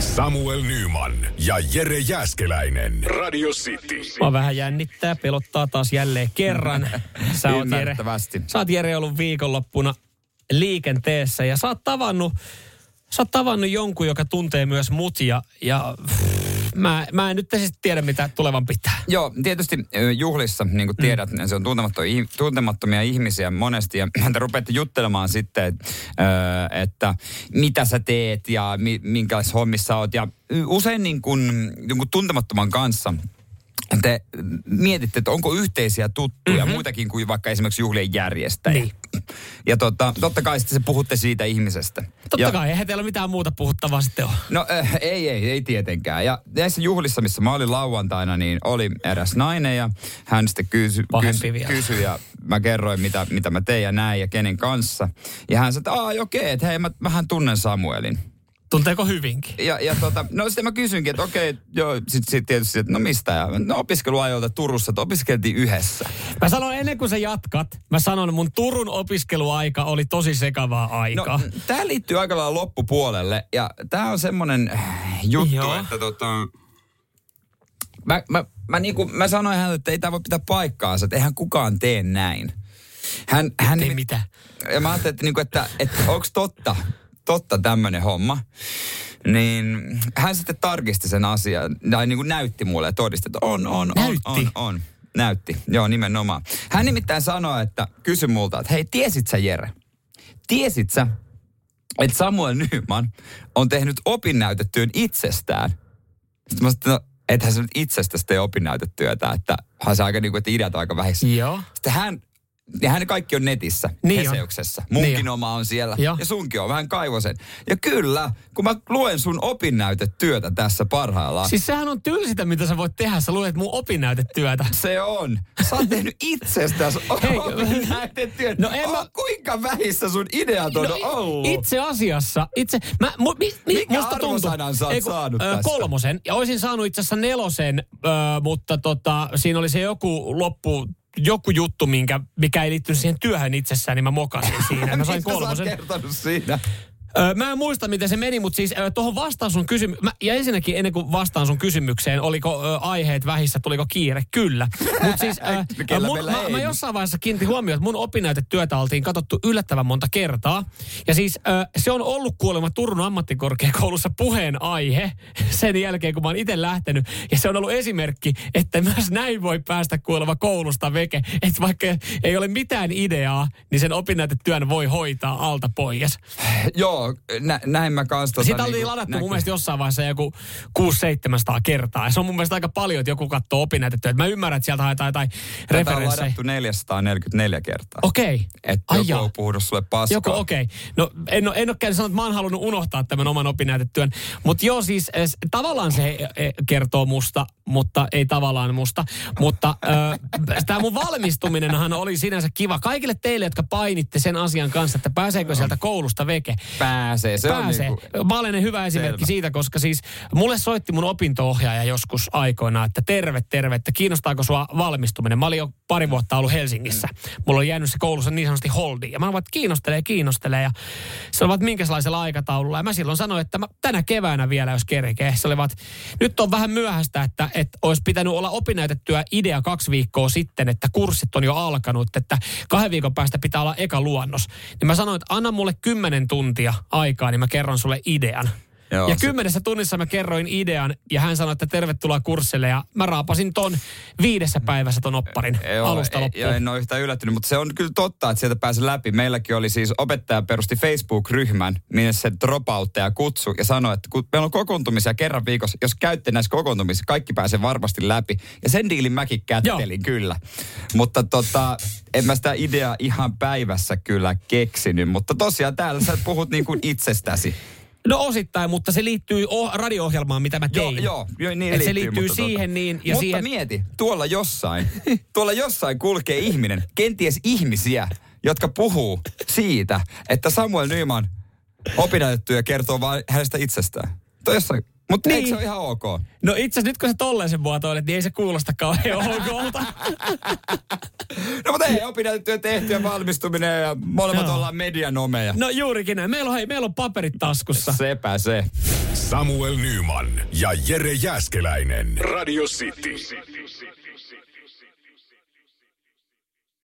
Samuel Nyman ja Jere Jäskeläinen. Radio City. Mä vähän jännittää, pelottaa taas jälleen kerran. Sä oot, Jere, sä oot Jere ollut viikonloppuna liikenteessä ja sä oot tavannut, sä oot tavannut jonkun, joka tuntee myös mut ja, ja pff, mä, mä en nyt siis tiedä, mitä tulevan pitää. Joo, tietysti juhlissa, niin kuin tiedät, mm. se on tuntemattomia, tuntemattomia ihmisiä monesti. Ja te rupeatte juttelemaan sitten, että mitä sä teet ja mi, minkälaisissa hommissa oot. Ja usein niin kuin, jonkun tuntemattoman kanssa te mietitte, että onko yhteisiä tuttuja, mm-hmm. muitakin kuin vaikka esimerkiksi juhlien järjestäjä. Niin. Ja tota, totta kai sitten se puhutte siitä ihmisestä. Totta ja, kai, eihän teillä mitään muuta puhuttavaa sitten ole. No äh, ei, ei, ei tietenkään. Ja näissä juhlissa, missä mä olin lauantaina, niin oli eräs nainen ja hän sitten kysyi kysy, vielä. kysy ja mä kerroin, mitä, mitä mä tein ja näin ja kenen kanssa. Ja hän sanoi, että aah, okei, että hei, mä vähän tunnen Samuelin. Tunteeko hyvinkin? Ja, ja tota, no sitten mä kysynkin, että okei, joo, sitten sit tietysti, että no mistä? Ja, no opiskeluajoilta Turussa, että opiskeltiin yhdessä. Mä sanon ennen kuin sä jatkat, mä sanon mun Turun opiskeluaika oli tosi sekavaa No, aikaa. tämä liittyy aika lailla loppupuolelle ja tämä on semmoinen juttu, Joo. että tota... Mä, mä, mä, niinku, mä sanoin hänelle, että ei tämä voi pitää paikkaansa, että eihän kukaan tee näin. Hän, hän Ei nimi- mitä. Ja mä ajattelin, että, niinku, että, että onko totta, totta tämmöinen homma. Niin hän sitten tarkisti sen asian, tai niin kuin näytti mulle ja todisti, että on, on, on, Näytti? on, on. Näytti, joo nimenomaan. Hän nimittäin sanoi, että kysy multa, että hei, tiesit sä Jere? Tiesit sä, että Samuel Nyman on tehnyt opinnäytetyön itsestään? Sitten mä sanoin, että no, ethän sä nyt itsestäsi tee opinnäytetyötä, että hän se aika niin kuin, että ideat on aika vähissä. Joo. Sitten hän, ja hän kaikki on netissä, Niin on. Heseuksessa. Munkin Niin on. oma on siellä. Joo. Ja sunkin on, vähän kaivosen. Ja kyllä, kun mä luen sun opinnäytetyötä tässä parhaillaan. Siis sehän on tylsintä, mitä sä voit tehdä. Sä luet mun opinnäytetyötä. Se on. Sä oot tehnyt itsestäsi Hei, opinnäytetyön. no en mä- Oh, kuinka vähissä sun ideat on ollut? Itse asiassa, itse, mä, mu, mi, mi, Minkä musta tuntuu, sä oot Ei kun, saanut ö? Kolmosen, ja olisin saanut itse asiassa nelosen, ö, mutta tota, siinä oli se joku loppu, joku juttu, minkä, mikä ei liittynyt siihen työhön itsessään, niin mä mokasin siinä. Mä sain kolmosen. siinä? Mä en muista, miten se meni, mutta siis tuohon vastaan sun kysymykseen, ja ensinnäkin ennen kuin vastaan sun kysymykseen, oliko ö, aiheet vähissä, tuliko kiire? Kyllä. Mutta siis ö, Kellä mun, mä, ei. mä jossain vaiheessa kiinnitin huomioon, että mun opinnäytetyötä oltiin katsottu yllättävän monta kertaa. Ja siis ö, se on ollut kuulemma Turun ammattikorkeakoulussa puheen aihe sen jälkeen, kun mä oon itse lähtenyt. Ja se on ollut esimerkki, että myös näin voi päästä kuulemma koulusta veke. Että vaikka ei ole mitään ideaa, niin sen opinnäytetyön voi hoitaa alta pois. Joo, nä, näin mä kanssa. Tota, Sitä oltiin niinku ladattu näkyy. mun mielestä jossain vaiheessa joku 600-700 kertaa. Ja se on mun mielestä aika paljon, että joku katsoo opinnäytettyä. Mä ymmärrän, että sieltä haetaan jotain Tätä on referenssejä. ladattu 444 kertaa. Okei. Että Ai joku jaa. on puhunut sulle paskaa. Joku, okei. Okay. No en, en ole käynyt sanoa, että mä oon halunnut unohtaa tämän oman opinnäytetyön. Mutta joo, siis tavallaan se eh, kertoo musta, mutta ei tavallaan musta. Mutta äh, tämä mun valmistuminenhan oli sinänsä kiva. Kaikille teille, jotka painitte sen asian kanssa, että pääseekö sieltä koulusta veke. Pääsee, se Pääsee. on niinku... Mä olen hyvä esimerkki Selvä. siitä, koska siis mulle soitti mun opinto-ohjaaja joskus aikoinaan, että terve, terve, että kiinnostaako sua valmistuminen. Mä olin jo pari vuotta ollut Helsingissä. Mulla on jäänyt se koulussa niin sanotusti holdiin. Ja mä olin, että kiinnostelee, kiinnostelee. Ja se olivat minkälaisella aikataululla. Ja mä silloin sanoin, että mä tänä keväänä vielä, jos kerkee. Se olivat, nyt on vähän myöhäistä, että, että olisi pitänyt olla opinnäytettyä idea kaksi viikkoa sitten, että kurssit on jo alkanut, että kahden viikon päästä pitää olla eka luonnos. Niin mä sanoin, että anna mulle kymmenen tuntia aikaa, niin mä kerron sulle idean. Joo, ja se- kymmenessä tunnissa mä kerroin idean ja hän sanoi, että tervetuloa kurssille ja mä raapasin ton viidessä päivässä ton opparin alusta ei- loppuun. Joo, en ole yhtään yllättynyt, mutta se on kyllä totta, että sieltä pääsi läpi. Meilläkin oli siis opettaja perusti Facebook-ryhmän, minne se dropoutteja kutsu ja sanoi, että kun meillä on kokoontumisia kerran viikossa, jos käytte näissä kokoontumisissa, kaikki pääsee varmasti läpi. Ja sen diilin mäkin kättelin kyllä. Mutta tota, en mä sitä ideaa ihan päivässä kyllä keksinyt, mutta tosiaan täällä sä puhut niin kuin itsestäsi. No osittain, mutta se liittyy o- radio-ohjelmaan, mitä mä tein. Joo, joo, niin Et se liittyy, liittyy mutta siihen tota. niin, ja mutta siihen... mieti, tuolla jossain, tuolla jossain kulkee ihminen, kenties ihmisiä, jotka puhuu siitä, että Samuel Nyman opinnäytetty ja kertoo vain hänestä itsestään. Toi jossain, mutta niin. eikö se ole ihan ok? No itse asiassa nyt kun sä tolleen sen muotoilet, niin ei se kuulosta kauhean okolta. No mutta ei, opinnäytettyä tehty ja valmistuminen ja molemmat Joo. ollaan medianomeja. No juurikin näin. Meillä on, hei, meillä on paperit taskussa. Sepä se. Samuel Nyman ja Jere Jäskeläinen. Radio City.